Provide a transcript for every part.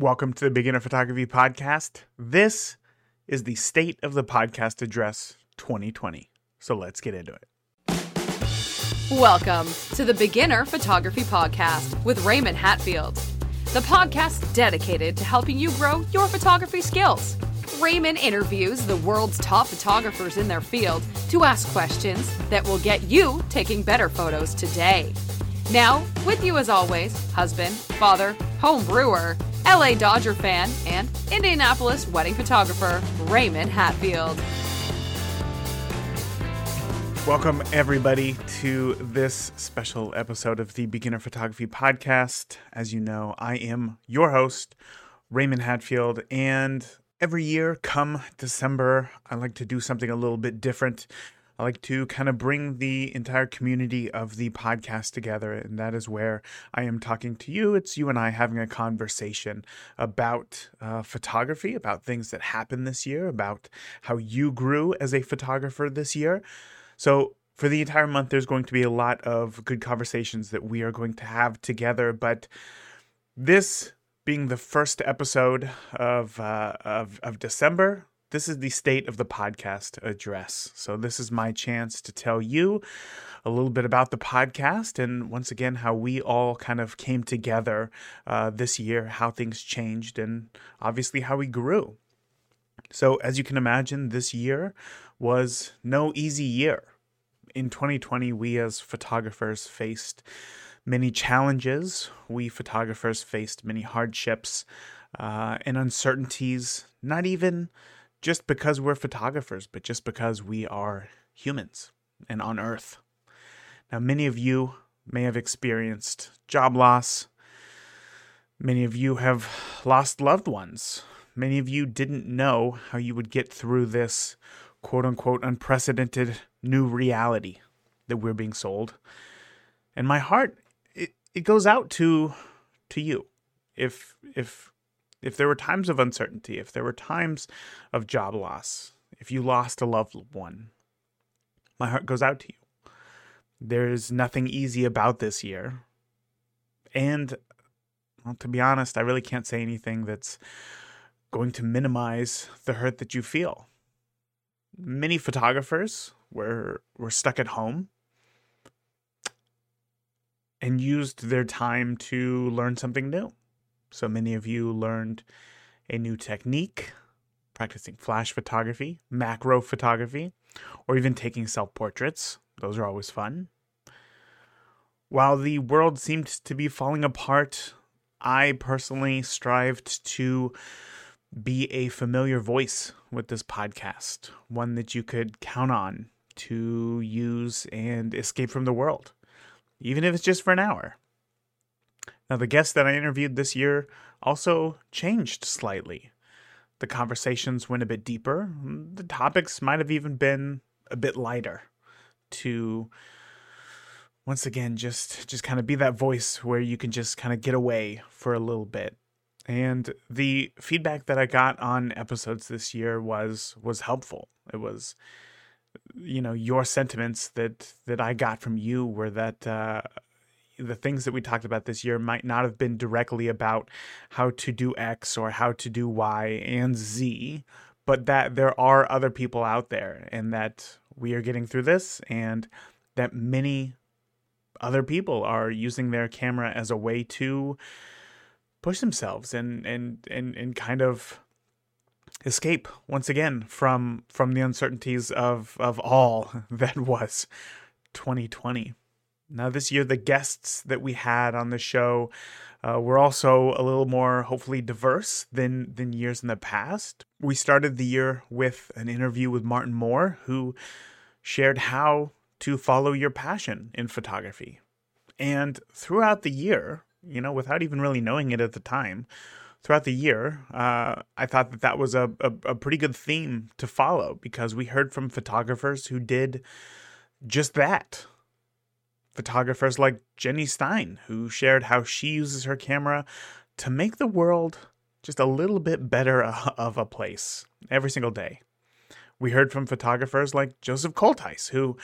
Welcome to the Beginner Photography Podcast. This is the State of the Podcast Address 2020. So let's get into it. Welcome to the Beginner Photography Podcast with Raymond Hatfield, the podcast dedicated to helping you grow your photography skills. Raymond interviews the world's top photographers in their field to ask questions that will get you taking better photos today. Now, with you as always, husband, father, home brewer, LA Dodger fan, and Indianapolis wedding photographer, Raymond Hatfield. Welcome, everybody, to this special episode of the Beginner Photography Podcast. As you know, I am your host, Raymond Hatfield, and every year, come December, I like to do something a little bit different. I like to kind of bring the entire community of the podcast together, and that is where I am talking to you. It's you and I having a conversation about uh, photography, about things that happened this year, about how you grew as a photographer this year. So, for the entire month, there's going to be a lot of good conversations that we are going to have together. But this being the first episode of uh, of, of December, this is the state of the podcast address. So, this is my chance to tell you a little bit about the podcast and once again, how we all kind of came together uh, this year, how things changed, and obviously how we grew. So, as you can imagine, this year was no easy year. In 2020, we as photographers faced many challenges. We photographers faced many hardships uh, and uncertainties, not even just because we're photographers, but just because we are humans and on Earth. Now, many of you may have experienced job loss. Many of you have lost loved ones. Many of you didn't know how you would get through this quote unquote unprecedented new reality that we're being sold. And my heart it, it goes out to to you. If if if there were times of uncertainty, if there were times of job loss, if you lost a loved one, my heart goes out to you. There's nothing easy about this year. And well, to be honest, I really can't say anything that's going to minimize the hurt that you feel. Many photographers were were stuck at home and used their time to learn something new. So many of you learned a new technique, practicing flash photography, macro photography, or even taking self portraits. Those are always fun. While the world seemed to be falling apart, I personally strived to be a familiar voice with this podcast, one that you could count on to use and escape from the world, even if it's just for an hour. Now, the guests that I interviewed this year also changed slightly. The conversations went a bit deeper. The topics might have even been a bit lighter to once again just just kind of be that voice where you can just kind of get away for a little bit. And the feedback that I got on episodes this year was was helpful. It was you know your sentiments that that I got from you were that uh, the things that we talked about this year might not have been directly about how to do X or how to do Y and Z, but that there are other people out there and that we are getting through this and that many other people are using their camera as a way to push themselves and and and, and kind of escape once again from from the uncertainties of of all that was 2020 now, this year, the guests that we had on the show uh, were also a little more, hopefully, diverse than than years in the past. We started the year with an interview with Martin Moore, who shared how to follow your passion in photography. And throughout the year, you know, without even really knowing it at the time, throughout the year, uh, I thought that that was a, a, a pretty good theme to follow because we heard from photographers who did just that photographers like Jenny Stein, who shared how she uses her camera to make the world just a little bit better of a place every single day. We heard from photographers like Joseph Cultice, who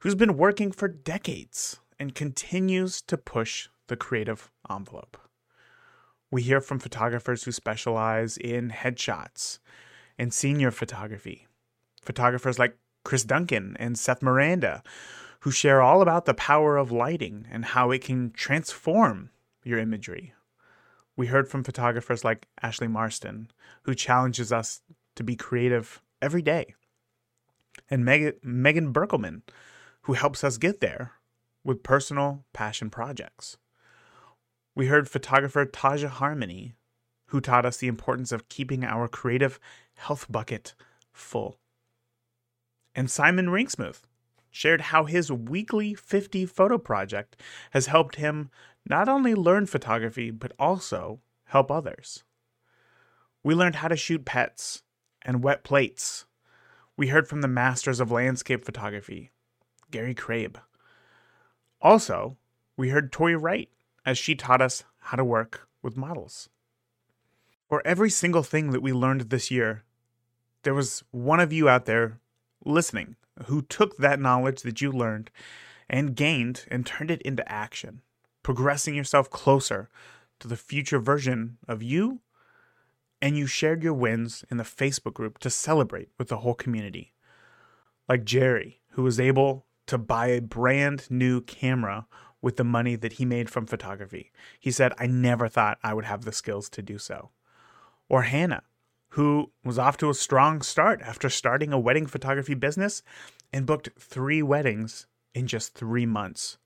who's been working for decades and continues to push the creative envelope. We hear from photographers who specialize in headshots and senior photography. Photographers like Chris Duncan and Seth Miranda, who share all about the power of lighting and how it can transform your imagery. We heard from photographers like Ashley Marston, who challenges us to be creative every day, and Meg- Megan Berkelman, who helps us get there with personal passion projects. We heard photographer Taja Harmony, who taught us the importance of keeping our creative health bucket full. And Simon Ringsmuth shared how his weekly 50 photo project has helped him not only learn photography, but also help others. We learned how to shoot pets and wet plates. We heard from the masters of landscape photography, Gary Crabbe. Also, we heard Tori Wright as she taught us how to work with models. For every single thing that we learned this year, there was one of you out there listening who took that knowledge that you learned and gained and turned it into action, progressing yourself closer to the future version of you. And you shared your wins in the Facebook group to celebrate with the whole community. Like Jerry, who was able to buy a brand new camera with the money that he made from photography. He said, I never thought I would have the skills to do so. Or Hannah, who was off to a strong start after starting a wedding photography business and booked three weddings in just three months.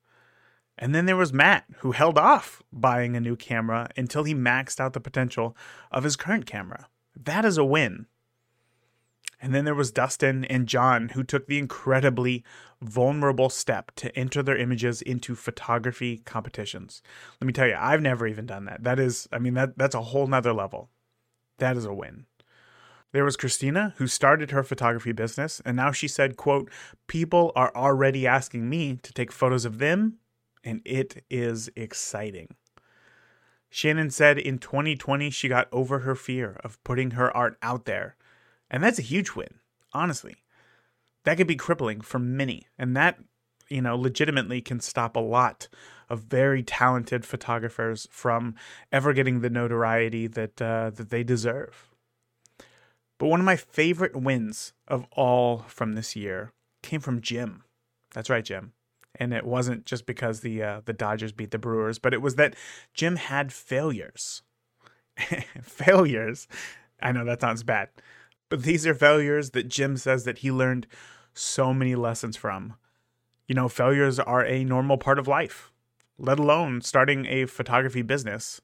And then there was Matt, who held off buying a new camera until he maxed out the potential of his current camera. That is a win. And then there was Dustin and John, who took the incredibly vulnerable step to enter their images into photography competitions. Let me tell you, I've never even done that. That is, I mean, that that's a whole nother level. That is a win. There was Christina, who started her photography business, and now she said, quote, people are already asking me to take photos of them, and it is exciting. Shannon said in 2020 she got over her fear of putting her art out there. And that's a huge win, honestly. That could be crippling for many, and that, you know, legitimately can stop a lot of very talented photographers from ever getting the notoriety that uh, that they deserve. But one of my favorite wins of all from this year came from Jim. That's right, Jim. And it wasn't just because the uh, the Dodgers beat the Brewers, but it was that Jim had failures. failures. I know that sounds bad, but these are failures that Jim says that he learned so many lessons from. You know, failures are a normal part of life, let alone starting a photography business.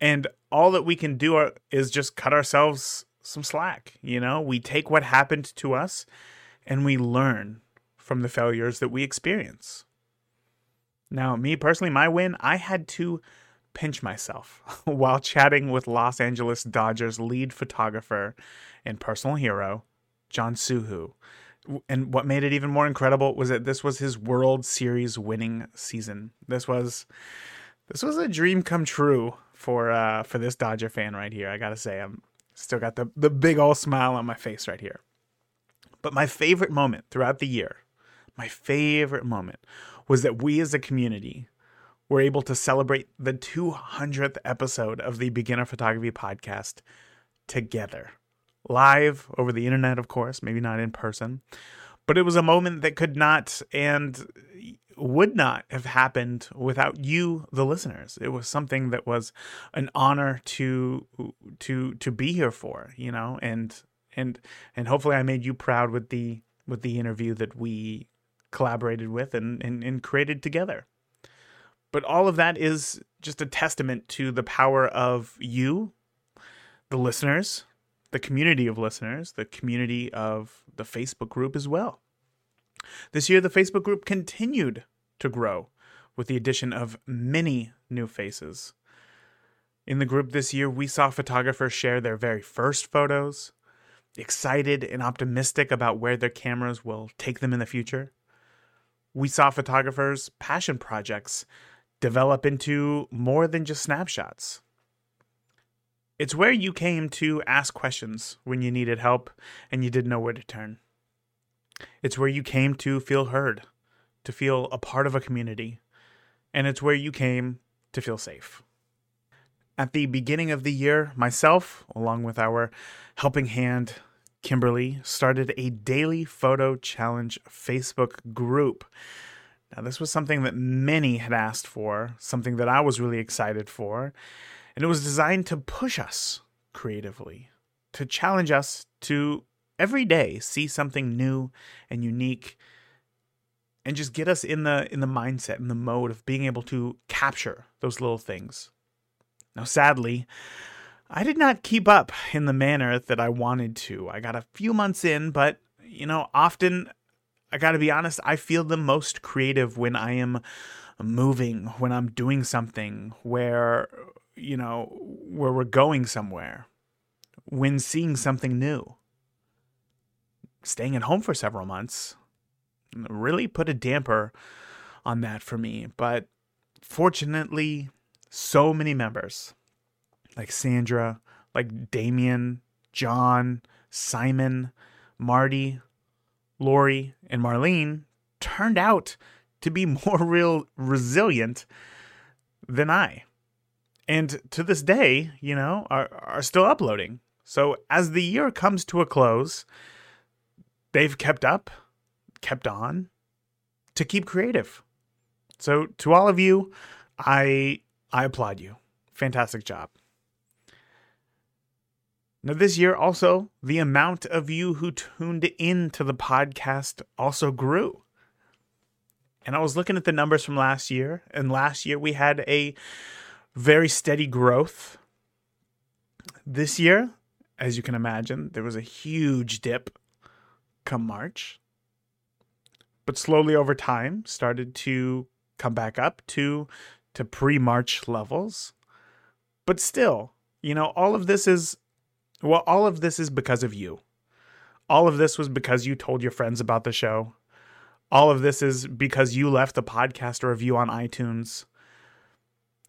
And all that we can do is just cut ourselves some slack. You know, we take what happened to us and we learn from the failures that we experience. Now, me personally, my win, I had to pinch myself while chatting with Los Angeles Dodgers lead photographer and personal hero, John SooHoo. And what made it even more incredible was that this was his World Series winning season. This was this was a dream come true for uh for this Dodger fan right here. I got to say I'm Still got the, the big old smile on my face right here. But my favorite moment throughout the year, my favorite moment was that we as a community were able to celebrate the 200th episode of the Beginner Photography Podcast together. Live over the internet, of course, maybe not in person. But it was a moment that could not and would not have happened without you the listeners. It was something that was an honor to to to be here for you know and and and hopefully i made you proud with the with the interview that we collaborated with and and, and created together. But all of that is just a testament to the power of you the listeners the community of listeners the community of the facebook group as well this year, the Facebook group continued to grow with the addition of many new faces. In the group this year, we saw photographers share their very first photos, excited and optimistic about where their cameras will take them in the future. We saw photographers' passion projects develop into more than just snapshots. It's where you came to ask questions when you needed help and you didn't know where to turn. It's where you came to feel heard, to feel a part of a community, and it's where you came to feel safe. at the beginning of the year, myself, along with our helping hand, Kimberly, started a daily photo challenge Facebook group. Now, this was something that many had asked for, something that I was really excited for, and it was designed to push us creatively, to challenge us to every day see something new and unique and just get us in the in the mindset in the mode of being able to capture those little things now, sadly, I did not keep up in the manner that I wanted to. I got a few months in, but, you know, often, I gotta be honest, I feel the most creative when I am moving, when I'm doing something where, you know, where we're going somewhere, when seeing something new. Staying at home for several months really put a damper on that for me, but fortunately, so many members like Sandra, like Damien, John, Simon, Marty, Lori, and Marlene turned out to be more real resilient than I. And to this day, you know, are, are still uploading. So as the year comes to a close, they've kept up, kept on to keep creative. So to all of you, I I applaud you. Fantastic job. Now, this year also, the amount of you who tuned in to the podcast also grew. And I was looking at the numbers from last year, and last year we had a very steady growth. This year, as you can imagine, there was a huge dip come March, but slowly over time started to come back up to to pre March levels. But still, you know, all of this is, well, all of this is because of you. All of this was because you told your friends about the show. All of this is because you left the podcast review on iTunes.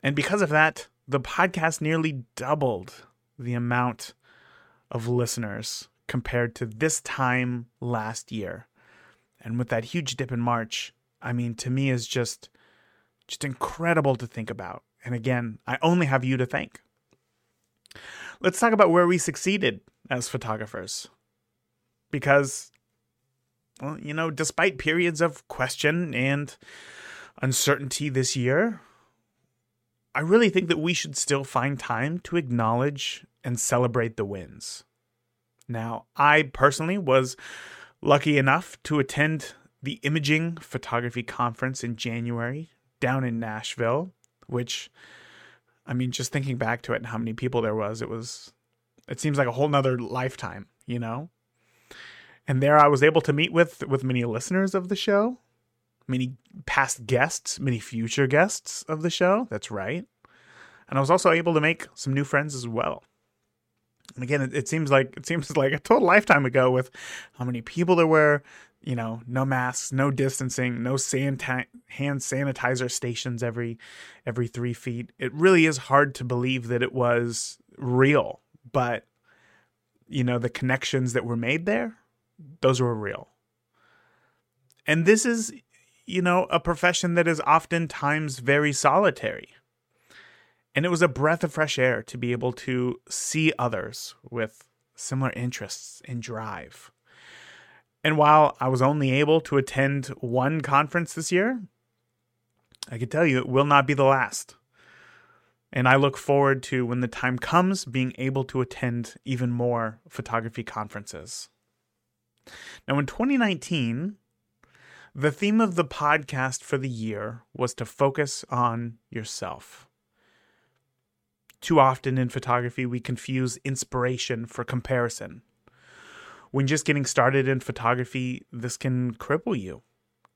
And because of that, the podcast nearly doubled the amount of listeners compared to this time last year. And with that huge dip in March, I mean, to me is just just incredible to think about. And again, I only have you to thank. Let's talk about where we succeeded as photographers. Because, well, you know, despite periods of question and uncertainty this year, I really think that we should still find time to acknowledge and celebrate the wins. Now, I personally was lucky enough to attend the Imaging Photography Conference in January down in Nashville, which I mean, just thinking back to it and how many people there was, it was it seems like a whole nother lifetime, you know? And there I was able to meet with with many listeners of the show, many past guests, many future guests of the show. That's right. And I was also able to make some new friends as well. And again, it, it seems like it seems like a total lifetime ago with how many people there were, you know, no masks, no distancing, no hand sanitizer stations every every three feet. It really is hard to believe that it was real, but you know, the connections that were made there, those were real. And this is, you know, a profession that is oftentimes very solitary. And it was a breath of fresh air to be able to see others with similar interests and drive and while I was only able to attend one conference this year, I can tell you it will not be the last. And I look forward to, when the time comes, being able to attend even more photography conferences. Now, in 2019, the theme of the podcast for the year was to focus on yourself. Too often in photography, we confuse inspiration for comparison when just getting started in photography, this can cripple you.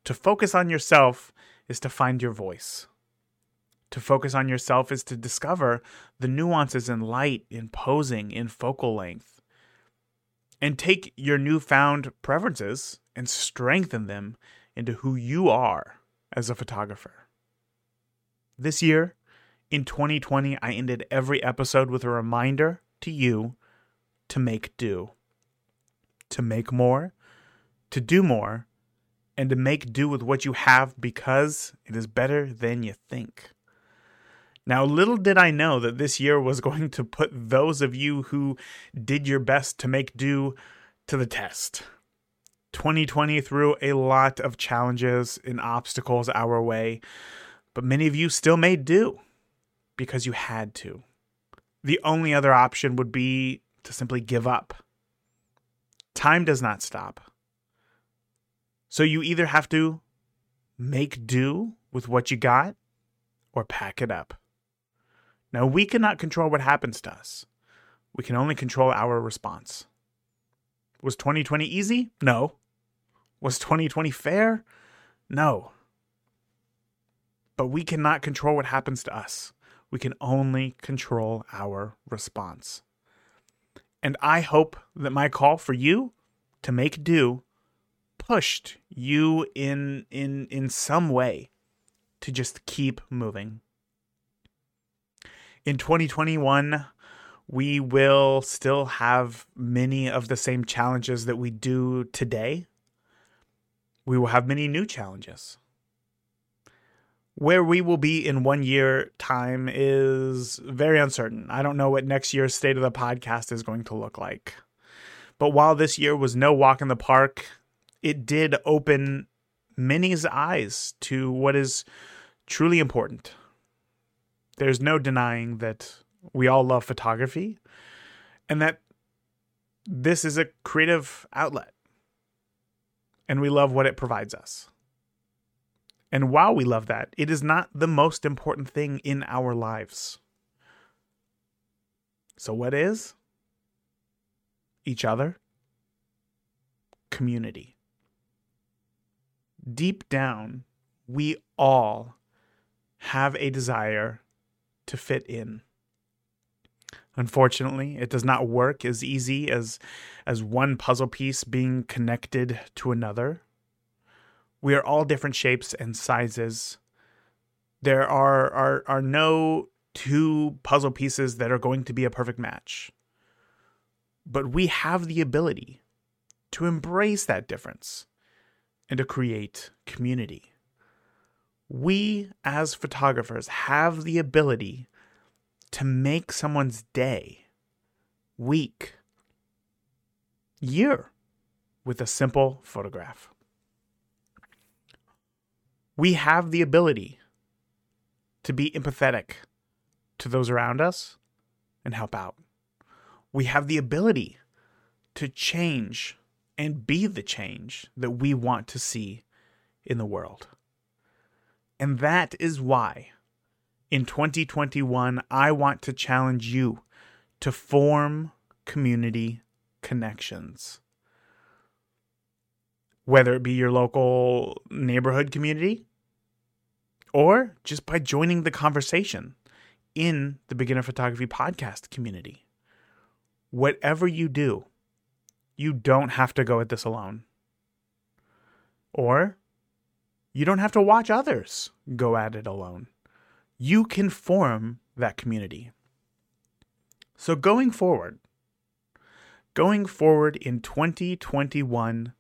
To focus on yourself is to find your voice. To focus on yourself is to discover the nuances in light, in posing, in focal length. And take your newfound preferences and strengthen them into who you are as a photographer. This year, in 2020, I ended every episode with a reminder to you to make do to make more, to do more, and to make do with what you have because it is better than you think. Now, little did I know that this year was going to put those of you who did your best to make do to the test. 2020 threw a lot of challenges and obstacles our way, but many of you still made do because you had to. The only other option would be to simply give up. Time does not stop. So you either have to make do with what you got or pack it up. Now, we cannot control what happens to us. We can only control our response. Was 2020 easy? No. Was 2020 fair? No. But we cannot control what happens to us. We can only control our response. And I hope that my call for you to make do pushed you in in in some way to just keep moving. In 2021, we will still have many of the same challenges that we do today. We will have many new challenges. Where we will be in one year time is very uncertain. I don't know what next year's state of the podcast is going to look like. But while this year was no walk in the park, it did open many's eyes to what is truly important. There's no denying that we all love photography and that this is a creative outlet and we love what it provides us. And while we love that, it is not the most important thing in our lives. So, what is? Each other, community. Deep down, we all have a desire to fit in. Unfortunately, it does not work as easy as as one puzzle piece being connected to another. We are all different shapes and sizes. There are, are, are no two puzzle pieces that are going to be a perfect match. But we have the ability to embrace that difference and to create community. We, as photographers, have the ability to make someone's day, week, year with a simple photograph we have the ability to be empathetic to those around us and help out. We have the ability to change and be the change that we want to see in the world. And that is why in 2021, I want to challenge you to form community connections. Whether it be your local neighborhood community, or just by joining the conversation in the Beginner Photography Podcast community. Whatever you do, you don't have to go at this alone. Or you don't have to watch others go at it alone. You can form that community. So, going forward, going forward in 2021,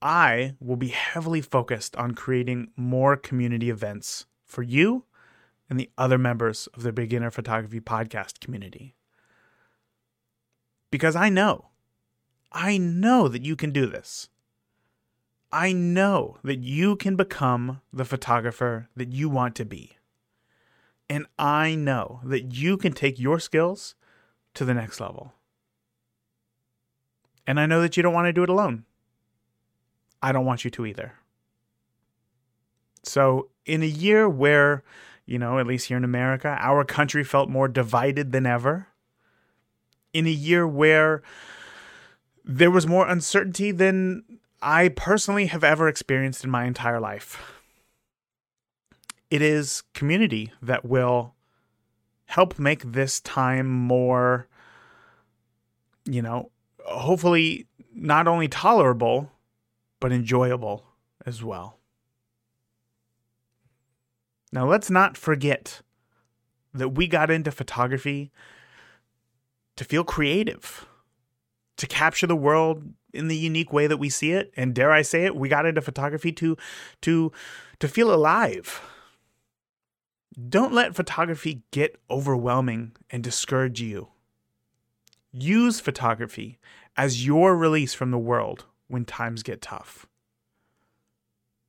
I will be heavily focused on creating more community events for you and the other members of the Beginner Photography Podcast community. Because I know, I know that you can do this. I know that you can become the photographer that you want to be. And I know that you can take your skills to the next level. And I know that you don't want to do it alone. I don't want you to either. So, in a year where, you know, at least here in America, our country felt more divided than ever, in a year where there was more uncertainty than I personally have ever experienced in my entire life, it is community that will help make this time more, you know, hopefully not only tolerable, but enjoyable as well. Now, let's not forget that we got into photography to feel creative, to capture the world in the unique way that we see it, and dare I say it, we got into photography to to to feel alive. Don't let photography get overwhelming and discourage you. Use photography as your release from the world when times get tough.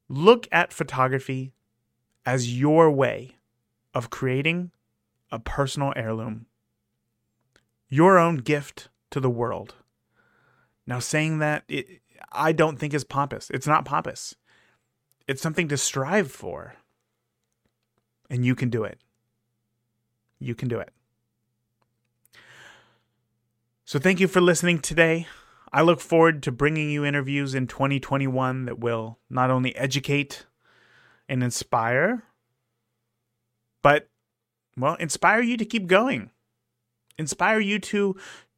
Look at photography as your way of creating a personal heirloom, your own gift to the world. Now, saying that, it, I don't think is pompous. It's not pompous, it's something to strive for. And you can do it. You can do it. So, thank you for listening today. I look forward to bringing you interviews in 2021 that will not only educate and inspire, but, well, inspire you to keep going, inspire you to,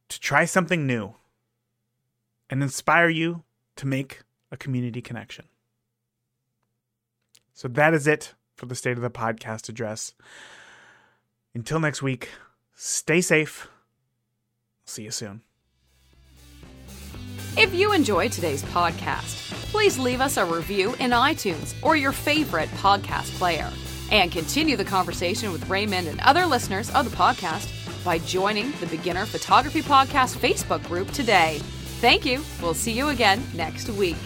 to try something new, and inspire you to make a community connection. So that is it for the State of the Podcast address. Until next week, stay safe. See you soon. If you enjoyed today's podcast, please leave us a review in iTunes or your favorite podcast player. And continue the conversation with Raymond and other listeners of the podcast by joining the Beginner Photography Podcast Facebook group today. Thank you. We'll see you again next week.